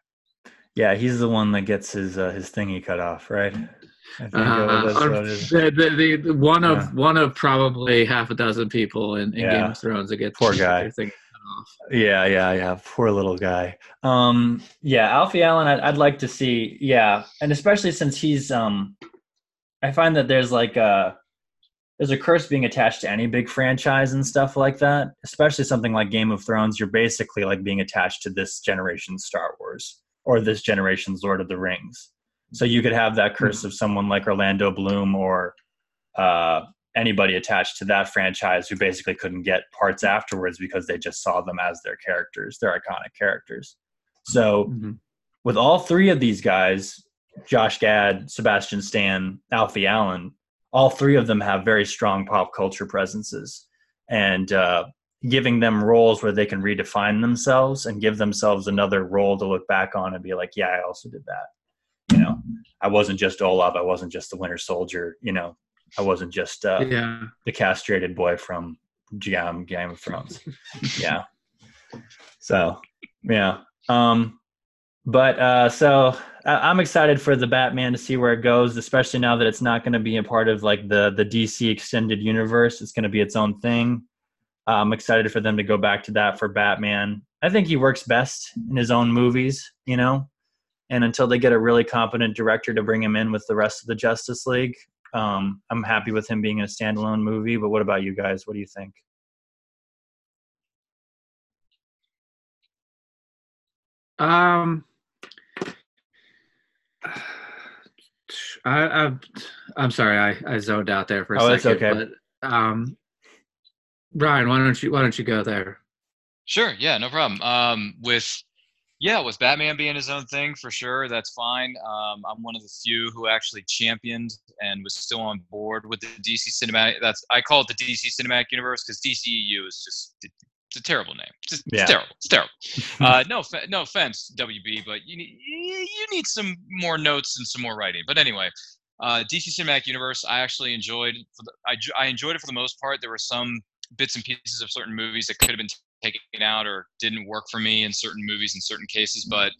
Yeah, he's the one that gets his uh, his thingy cut off, right? Uh, the, the, the, one of one of probably half a dozen people in, in yeah. Game of Thrones that gets poor guy. Yeah, yeah, yeah. Poor little guy. Um, yeah, Alfie Allen. I'd, I'd like to see. Yeah, and especially since he's. Um, I find that there's like a there's a curse being attached to any big franchise and stuff like that. Especially something like Game of Thrones. You're basically like being attached to this generation's Star Wars or this generation's Lord of the Rings. So you could have that curse of someone like Orlando Bloom or uh, anybody attached to that franchise who basically couldn't get parts afterwards because they just saw them as their characters, their iconic characters. So mm-hmm. with all three of these guys, Josh Gad, Sebastian Stan, Alfie Allen, all three of them have very strong pop culture presences. And uh, giving them roles where they can redefine themselves and give themselves another role to look back on and be like, yeah, I also did that. You know, I wasn't just Olaf. I wasn't just the Winter Soldier. You know, I wasn't just uh, yeah. the castrated boy from Game Game of Thrones. yeah. So, yeah. Um, but uh, so I'm excited for the Batman to see where it goes, especially now that it's not going to be a part of like the the DC extended universe. It's going to be its own thing. I'm excited for them to go back to that for Batman. I think he works best in his own movies, you know. And until they get a really competent director to bring him in with the rest of the Justice League, um, I'm happy with him being in a standalone movie. But what about you guys? What do you think? Um, I, I I'm sorry, I, I zoned out there for a oh, second. okay. But, um, Brian, why don't you why don't you go there? Sure. Yeah, no problem. Um, with yeah, with Batman being his own thing for sure, that's fine. Um, I'm one of the few who actually championed and was still on board with the DC cinematic. That's I call it the DC cinematic universe because DCEU is just it's a terrible name. It's, just, yeah. it's terrible. It's terrible. uh, no, no offense, WB, but you need you need some more notes and some more writing. But anyway, uh, DC Cinematic Universe, I actually enjoyed. The, I, I enjoyed it for the most part. There were some bits and pieces of certain movies that could have been taken out or didn't work for me in certain movies in certain cases, but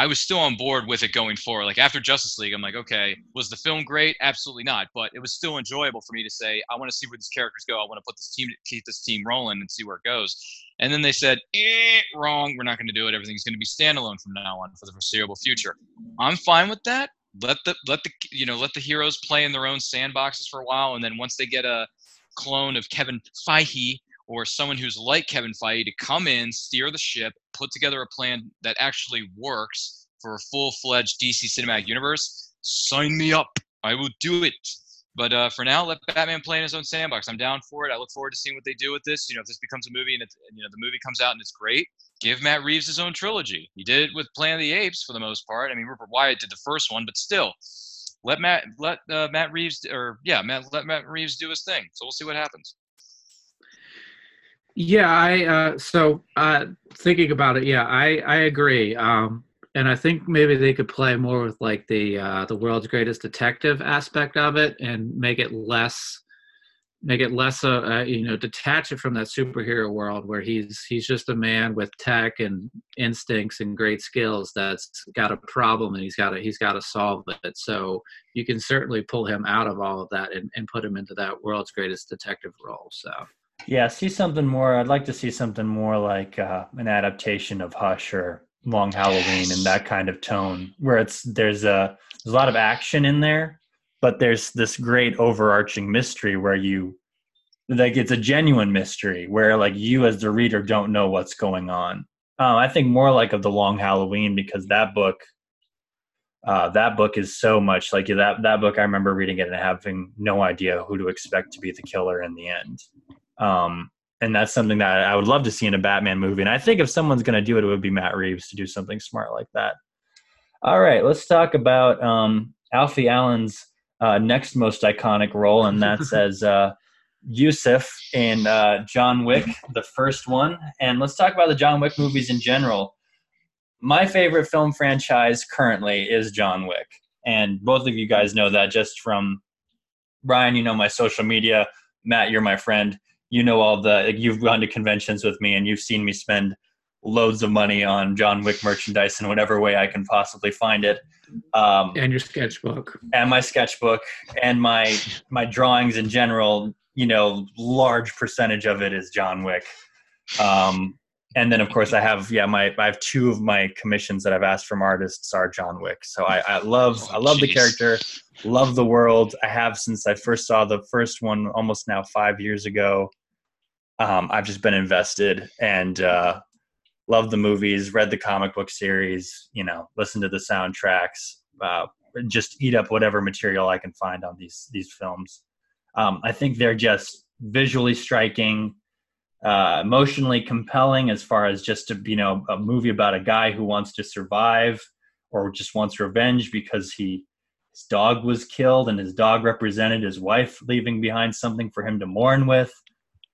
I was still on board with it going forward. Like after Justice League, I'm like, okay, was the film great? Absolutely not. But it was still enjoyable for me to say, I want to see where these characters go. I want to put this team, keep this team rolling and see where it goes. And then they said, eh, wrong. We're not going to do it. Everything's going to be standalone from now on for the foreseeable future. I'm fine with that. Let the let the you know let the heroes play in their own sandboxes for a while, and then once they get a clone of Kevin Feige or someone who's like Kevin Feige to come in, steer the ship, put together a plan that actually works for a full-fledged DC cinematic universe, sign me up. I will do it. But uh, for now, let Batman play in his own sandbox. I'm down for it. I look forward to seeing what they do with this. You know, if this becomes a movie and it's, you know the movie comes out and it's great, give Matt Reeves his own trilogy. He did it with Planet of the Apes for the most part. I mean, Rupert Wyatt did the first one, but still, let Matt let uh, Matt Reeves or yeah, Matt let Matt Reeves do his thing. So we'll see what happens. Yeah, I uh, so uh, thinking about it, yeah, I I agree. Um, and I think maybe they could play more with like the uh, the world's greatest detective aspect of it and make it less make it less uh, uh, you know detach it from that superhero world where he's he's just a man with tech and instincts and great skills that's got a problem and he's got to he's got to solve it so you can certainly pull him out of all of that and, and put him into that world's greatest detective role so yeah see something more i'd like to see something more like uh, an adaptation of hush or long halloween and that kind of tone where it's there's a there's a lot of action in there but there's this great overarching mystery where you like it's a genuine mystery where like you as the reader don't know what's going on. Um, i think more like of the long halloween because that book uh, that book is so much like that that book i remember reading it and having no idea who to expect to be the killer in the end um, and that's something that i would love to see in a batman movie and i think if someone's going to do it it would be matt reeves to do something smart like that all right let's talk about um, alfie allen's uh, next most iconic role, and that's as uh, Iosef in uh, John Wick, the first one, and let's talk about the John Wick movies in general. My favorite film franchise currently is John Wick, and both of you guys know that just from Ryan. You know my social media. Matt, you're my friend. You know all the. Like, you've gone to conventions with me, and you've seen me spend loads of money on John Wick merchandise in whatever way I can possibly find it. Um, and your sketchbook. And my sketchbook and my my drawings in general. You know, large percentage of it is John Wick. Um, and then of course I have yeah my I have two of my commissions that I've asked from artists are John Wick. So I, I love oh, I love geez. the character, love the world. I have since I first saw the first one almost now five years ago. Um, I've just been invested and uh, love the movies, read the comic book series, you know, listen to the soundtracks, uh, just eat up whatever material I can find on these these films. Um, I think they're just visually striking, uh, emotionally compelling, as far as just a, you know a movie about a guy who wants to survive or just wants revenge because he his dog was killed and his dog represented his wife leaving behind something for him to mourn with.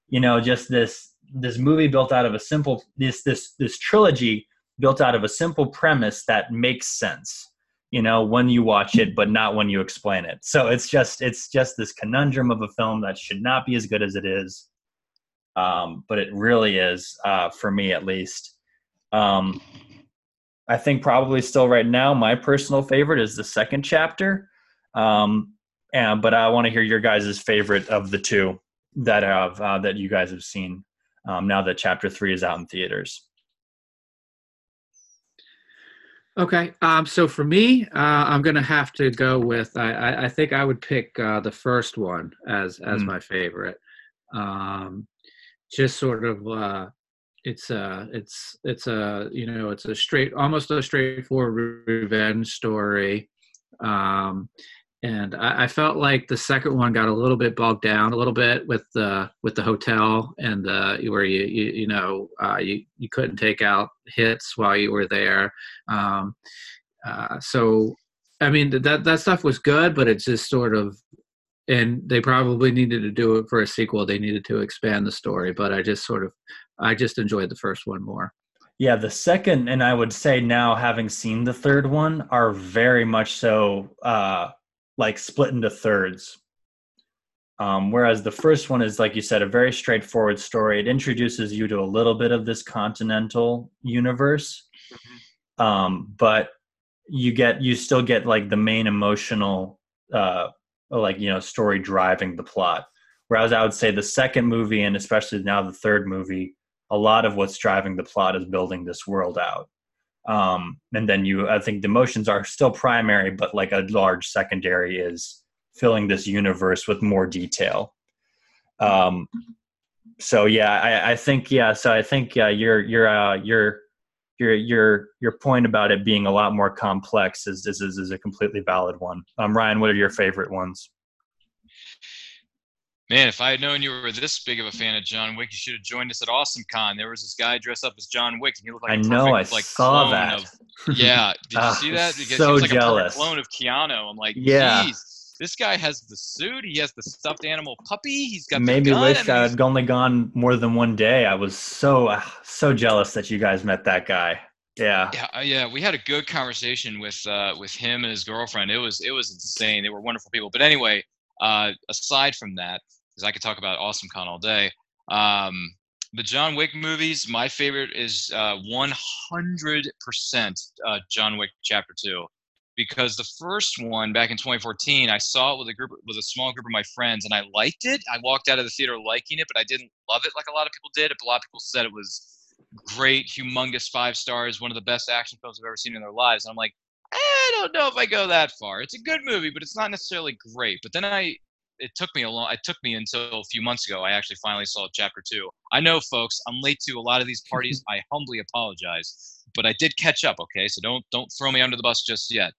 You know, just this this movie built out of a simple this this this trilogy built out of a simple premise that makes sense you know when you watch it but not when you explain it. So it's just it's just this conundrum of a film that should not be as good as it is um, but it really is uh, for me at least. Um, i think probably still right now my personal favorite is the second chapter um, and, but i want to hear your guys' favorite of the two that have uh, that you guys have seen um, now that chapter three is out in theaters. Okay, um, so for me, uh, I'm gonna have to go with. I, I think I would pick uh, the first one as as mm. my favorite. Um, just sort of, uh, it's a it's it's a you know it's a straight almost a straightforward revenge story. Um, and I, I, felt like the second one got a little bit bogged down a little bit with the with the hotel and uh, where you you, you know uh, you you couldn't take out hits while you were there. Um, uh, so I mean that that stuff was good, but it's just sort of and they probably needed to do it for a sequel. They needed to expand the story, but I just sort of I just enjoyed the first one more. Yeah, the second and I would say now having seen the third one are very much so uh like split into thirds. Um, whereas the first one is, like you said, a very straightforward story. It introduces you to a little bit of this continental universe, mm-hmm. um, but you get you still get like the main emotional, uh, like you know, story driving the plot. Whereas I would say the second movie, and especially now the third movie, a lot of what's driving the plot is building this world out um, and then you i think the emotions are still primary but like a large secondary is filling this universe with more detail. Um, so yeah I, I think yeah so i think yeah your your uh, your your your your point about it being a lot more complex is is is, is a completely valid one. Um, ryan what are your favorite ones Man, if I had known you were this big of a fan of John Wick, you should have joined us at Awesome Con. There was this guy dressed up as John Wick, and he looked like I know, I like saw that. Of, yeah, did you see that? Because so he was like jealous. a clone of Keanu. I'm like, yeah. Geez, this guy has the suit. He has the stuffed animal puppy. He's got. Maybe wish I had only gone more than one day. I was so uh, so jealous that you guys met that guy. Yeah. Yeah, uh, yeah. We had a good conversation with uh, with him and his girlfriend. It was it was insane. They were wonderful people. But anyway, uh, aside from that, because I could talk about Awesome Con all day. Um, the John Wick movies, my favorite is uh, 100% uh, John Wick Chapter 2. Because the first one back in 2014, I saw it with a group, with a small group of my friends, and I liked it. I walked out of the theater liking it, but I didn't love it like a lot of people did. A lot of people said it was great, humongous, five stars, one of the best action films I've ever seen in their lives. And I'm like, I don't know if I go that far. It's a good movie, but it's not necessarily great. But then I it took me a long it took me until a few months ago i actually finally saw chapter two. I know folks i'm late to a lot of these parties i humbly apologize but i did catch up okay? So don't don't throw me under the bus just yet.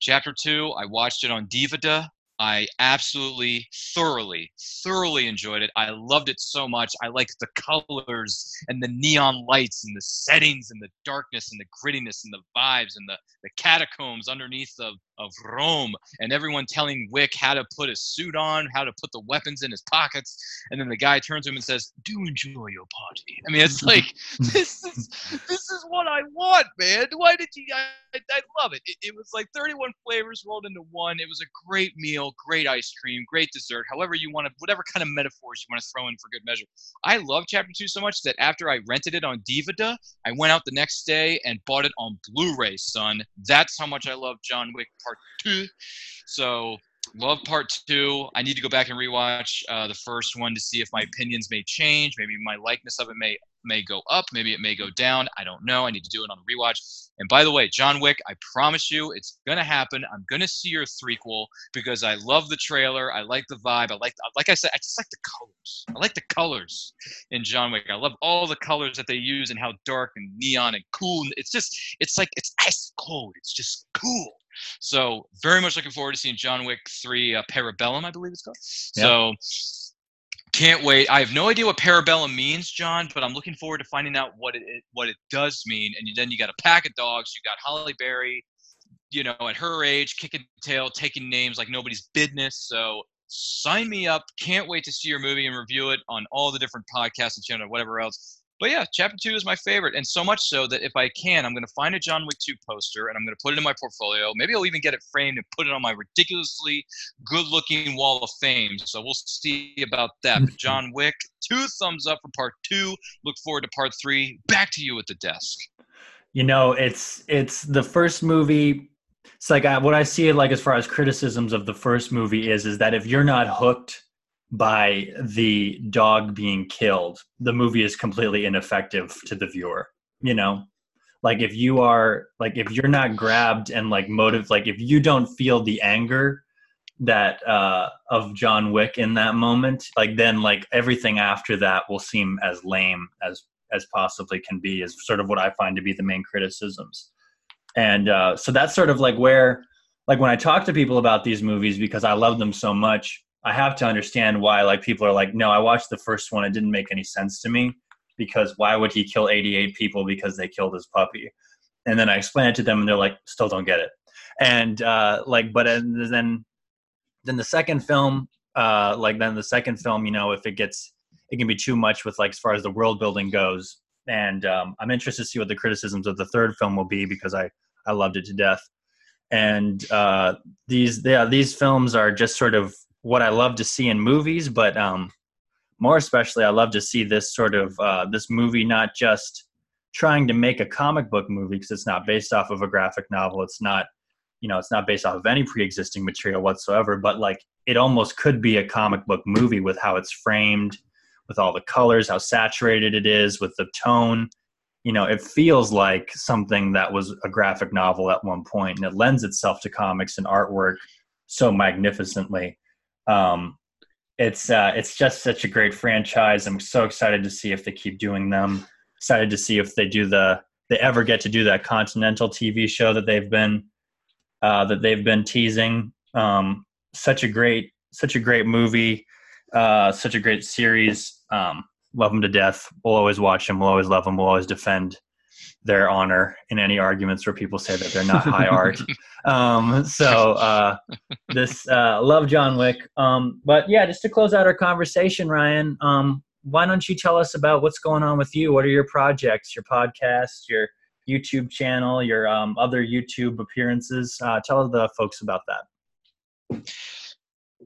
Chapter two i watched it on DVD i absolutely thoroughly thoroughly enjoyed it. I loved it so much. I liked the colors and the neon lights and the settings and the darkness and the grittiness and the vibes and the, the catacombs underneath the of Rome, and everyone telling Wick how to put his suit on, how to put the weapons in his pockets, and then the guy turns to him and says, "Do enjoy your party." I mean, it's like this is this is what I want, man. Why did you? I, I love it. it. It was like 31 flavors rolled into one. It was a great meal, great ice cream, great dessert. However you want to, whatever kind of metaphors you want to throw in for good measure. I love Chapter Two so much that after I rented it on DVD, I went out the next day and bought it on Blu-ray. Son, that's how much I love John Wick Part Two. So love part two. I need to go back and rewatch uh, the first one to see if my opinions may change. Maybe my likeness of it may may go up. Maybe it may go down. I don't know. I need to do it on the rewatch. And by the way, John Wick, I promise you, it's gonna happen. I'm gonna see your threequel because I love the trailer. I like the vibe. I like, like I said, I just like the colors. I like the colors in John Wick. I love all the colors that they use and how dark and neon and cool. It's just, it's like it's ice cold. It's just cool. So very much looking forward to seeing John Wick 3 uh, Parabellum, I believe it's called. So can't wait. I have no idea what Parabellum means, John, but I'm looking forward to finding out what it what it does mean. And then you got a pack of dogs. You got Halle Berry, you know, at her age, kicking tail, taking names like nobody's business. So sign me up. Can't wait to see your movie and review it on all the different podcasts and channel, whatever else. But yeah, chapter two is my favorite, and so much so that if I can, I'm going to find a John Wick 2 poster and I'm going to put it in my portfolio. Maybe I'll even get it framed and put it on my ridiculously good-looking wall of fame. So we'll see about that. But John Wick, two thumbs up for part two. Look forward to part three. Back to you at the desk. You know, it's it's the first movie. It's like I, what I see it like as far as criticisms of the first movie is is that if you're not hooked by the dog being killed, the movie is completely ineffective to the viewer. You know, like if you are like if you're not grabbed and like motive, like if you don't feel the anger that uh of John Wick in that moment, like then like everything after that will seem as lame as as possibly can be is sort of what I find to be the main criticisms. And uh so that's sort of like where like when I talk to people about these movies because I love them so much, I have to understand why like people are like, no, I watched the first one. It didn't make any sense to me because why would he kill 88 people because they killed his puppy? And then I explain it to them and they're like, still don't get it. And uh, like, but then then the second film, uh, like then the second film, you know, if it gets, it can be too much with like as far as the world building goes. And um, I'm interested to see what the criticisms of the third film will be because I I loved it to death. And uh, these yeah these films are just sort of what I love to see in movies, but um, more especially, I love to see this sort of uh, this movie not just trying to make a comic book movie because it's not based off of a graphic novel. It's not, you know, it's not based off of any pre-existing material whatsoever. But like, it almost could be a comic book movie with how it's framed, with all the colors, how saturated it is, with the tone. You know, it feels like something that was a graphic novel at one point, and it lends itself to comics and artwork so magnificently. Um, it's uh, it's just such a great franchise. I'm so excited to see if they keep doing them. Excited to see if they do the they ever get to do that Continental TV show that they've been uh, that they've been teasing. Um, such a great such a great movie, uh, such a great series. Um, love them to death. We'll always watch them. We'll always love them. We'll always defend their honor in any arguments where people say that they're not high art. Um, so uh, this uh, love John Wick. Um, but yeah, just to close out our conversation, Ryan, um, why don't you tell us about what's going on with you? What are your projects, your podcast, your YouTube channel, your um, other YouTube appearances? Uh, tell the folks about that.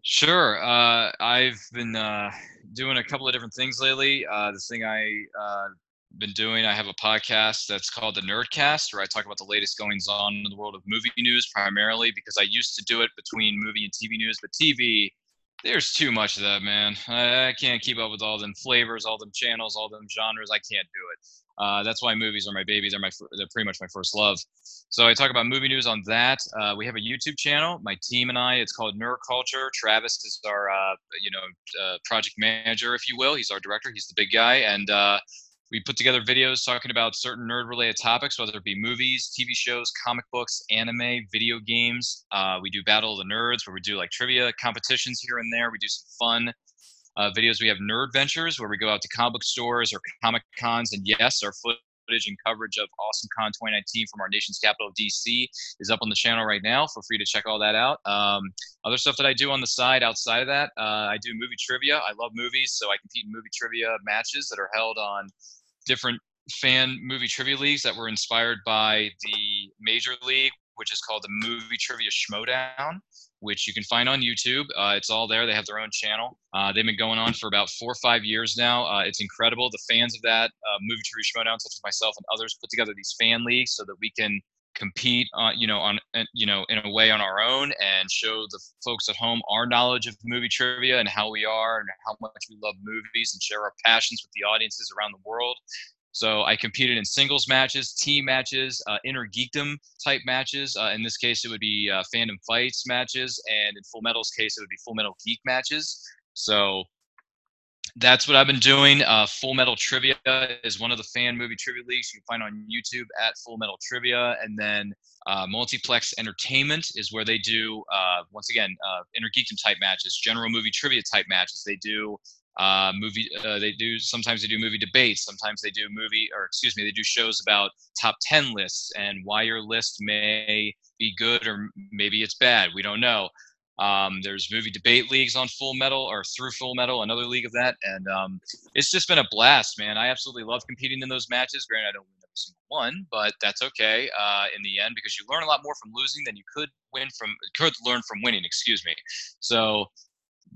Sure. Uh, I've been uh, doing a couple of different things lately. Uh, the thing I uh, been doing. I have a podcast that's called the Nerdcast, where I talk about the latest goings on in the world of movie news primarily because I used to do it between movie and TV news, but TV, there's too much of that, man. I, I can't keep up with all them flavors, all them channels, all them genres. I can't do it. Uh, that's why movies are my baby. They're my they're pretty much my first love. So I talk about movie news on that. Uh, we have a YouTube channel. My team and I. It's called Nerd Culture. Travis is our uh, you know uh, project manager, if you will. He's our director. He's the big guy, and uh, we put together videos talking about certain nerd related topics, whether it be movies, TV shows, comic books, anime, video games. Uh, we do Battle of the Nerds, where we do like trivia competitions here and there. We do some fun uh, videos. We have Nerd Ventures, where we go out to comic book stores or comic cons, and yes, our footage and coverage of AwesomeCon 2019 from our nation's capital, DC, is up on the channel right now. Feel free to check all that out. Um, other stuff that I do on the side outside of that, uh, I do movie trivia. I love movies, so I compete in movie trivia matches that are held on different fan movie trivia leagues that were inspired by the major league, which is called the Movie Trivia Schmoedown which you can find on YouTube. Uh, it's all there. They have their own channel. Uh, they've been going on for about four or five years now. Uh, it's incredible. The fans of that uh, movie trivia showdown, such as myself and others, put together these fan leagues so that we can compete, uh, you know, on you know in a way on our own and show the folks at home our knowledge of movie trivia and how we are and how much we love movies and share our passions with the audiences around the world. So I competed in singles matches, team matches, uh, inner geekdom type matches. Uh, in this case, it would be uh, fandom fights matches, and in Full Metal's case, it would be Full Metal Geek matches. So that's what I've been doing. Uh, Full Metal Trivia is one of the fan movie trivia leagues you can find on YouTube at Full Metal Trivia, and then uh, Multiplex Entertainment is where they do uh, once again uh, inner geekdom type matches, general movie trivia type matches. They do uh, movie uh, they do sometimes they do movie debates sometimes they do movie or excuse me they do shows about top 10 lists and why your list may be good or maybe it's bad we don't know um, there's movie debate leagues on full metal or through full metal another league of that and um, it's just been a blast man. I absolutely love competing in those matches. Granted i don't win every single one but that's okay uh, in the end because you learn a lot more from losing than you could win from could learn from winning excuse me. So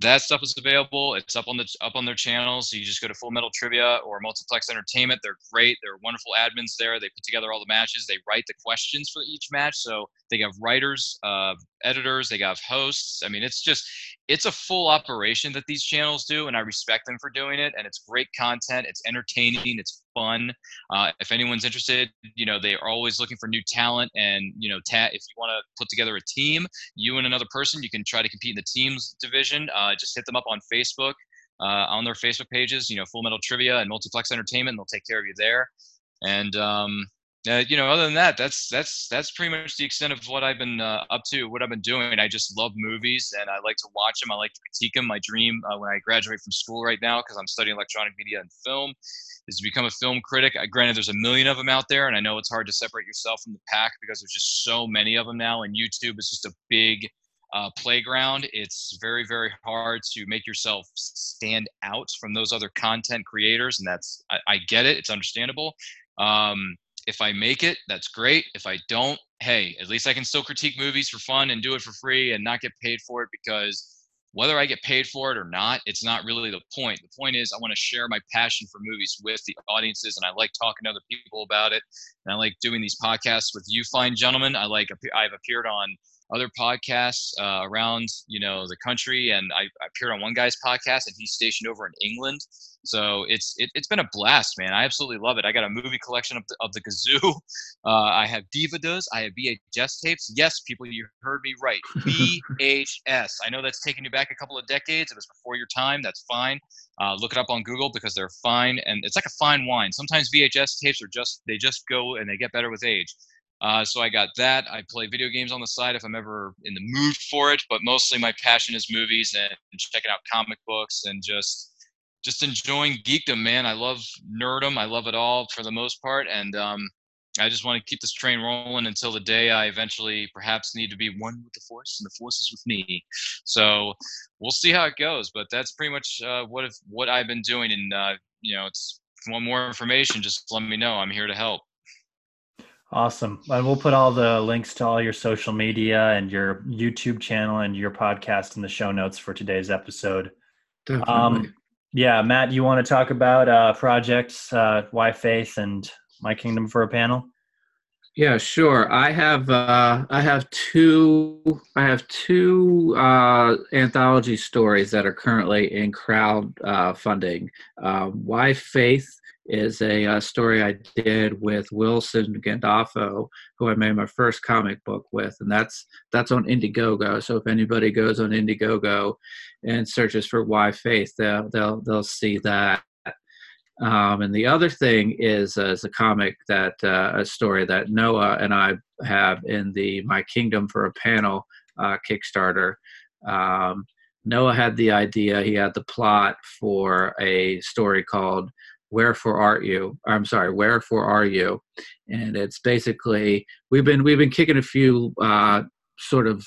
that stuff is available. It's up on the up on their channels. So you just go to Full Metal Trivia or Multiplex Entertainment. They're great. They're wonderful admins there. They put together all the matches. They write the questions for each match. So they have writers, uh, editors. They have hosts. I mean, it's just it's a full operation that these channels do, and I respect them for doing it. And it's great content. It's entertaining. It's fun. Uh, if anyone's interested, you know they are always looking for new talent. And you know, ta- if you want to put together a team, you and another person, you can try to compete in the teams division. Uh, just hit them up on Facebook. Uh, on their Facebook pages, you know, Full Metal Trivia and Multiplex Entertainment, they'll take care of you there. And um, uh, you know, other than that, that's that's that's pretty much the extent of what I've been uh, up to, what I've been doing. I just love movies and I like to watch them. I like to critique them. My dream uh, when I graduate from school right now, because I'm studying electronic media and film, is to become a film critic. I, granted, there's a million of them out there, and I know it's hard to separate yourself from the pack because there's just so many of them now, and YouTube is just a big uh, playground. It's very, very hard to make yourself stand out from those other content creators, and that's I, I get it. It's understandable. Um, if I make it, that's great. If I don't, hey, at least I can still critique movies for fun and do it for free and not get paid for it because whether I get paid for it or not, it's not really the point. The point is I want to share my passion for movies with the audiences and I like talking to other people about it. And I like doing these podcasts with you fine gentlemen. I like I've appeared on other podcasts uh, around you know the country and I, I appeared on one guy's podcast and he's stationed over in England so it's it, has been a blast, man. I absolutely love it. I got a movie collection of the, of the Gazoo. Uh, I have DVDs. I have VHS tapes. Yes, people, you heard me right. VHS. I know that's taking you back a couple of decades. It was before your time. That's fine. Uh, look it up on Google because they're fine, and it's like a fine wine. Sometimes VHS tapes are just they just go and they get better with age. Uh, so I got that. I play video games on the side if I'm ever in the mood for it, but mostly my passion is movies and checking out comic books and just just enjoying geekdom, man. I love nerdom. I love it all for the most part, and um, I just want to keep this train rolling until the day I eventually perhaps need to be one with the force, and the force is with me. So we'll see how it goes. But that's pretty much uh, what if, what I've been doing. And uh, you know, it's if you want more information, just let me know. I'm here to help. Awesome. And we'll put all the links to all your social media and your YouTube channel and your podcast in the show notes for today's episode. Definitely. Um, yeah, Matt, you want to talk about uh, projects, uh, Why Faith, and My Kingdom for a panel? Yeah, sure. I have uh, I have two I have two uh, anthology stories that are currently in crowd uh, funding. Uh, Why Faith is a, a, uh, story I did with Wilson Gandolfo, who I made my first comic book with, and that's that's on Indiegogo. So if anybody goes on Indiegogo and searches for Why Faith, they'll they'll they'll see that. Um, and the other thing is, uh, is a comic that uh, a story that Noah and I have in the My Kingdom for a Panel uh, Kickstarter. Um, Noah had the idea, he had the plot for a story called wherefore art you i'm sorry wherefore are you and it's basically we've been we've been kicking a few uh, sort of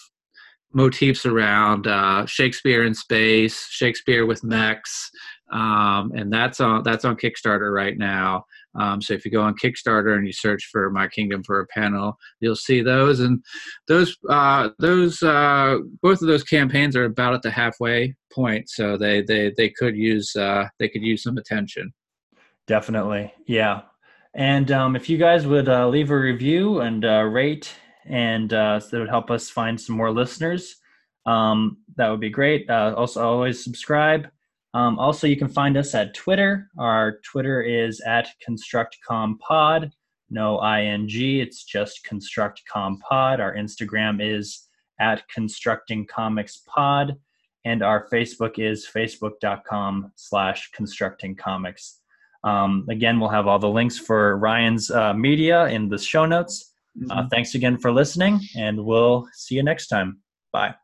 motifs around uh, shakespeare in space shakespeare with mechs um, and that's on that's on kickstarter right now um, so if you go on Kickstarter and you search for My Kingdom for a panel, you'll see those. And those uh, those uh, both of those campaigns are about at the halfway point, so they they they could use uh, they could use some attention. Definitely, yeah. And um, if you guys would uh, leave a review and uh, rate, and uh, so that would help us find some more listeners. Um, that would be great. Uh, also, always subscribe. Um, also, you can find us at Twitter. Our Twitter is at ConstructCompod. No ing. It's just ConstructCompod. Our Instagram is at Constructing Comics Pod, and our Facebook is facebook.com slash Constructing Comics. Um, again, we'll have all the links for Ryan's uh, media in the show notes. Uh, mm-hmm. Uh, thanks again for listening, and we'll see you next time. Bye.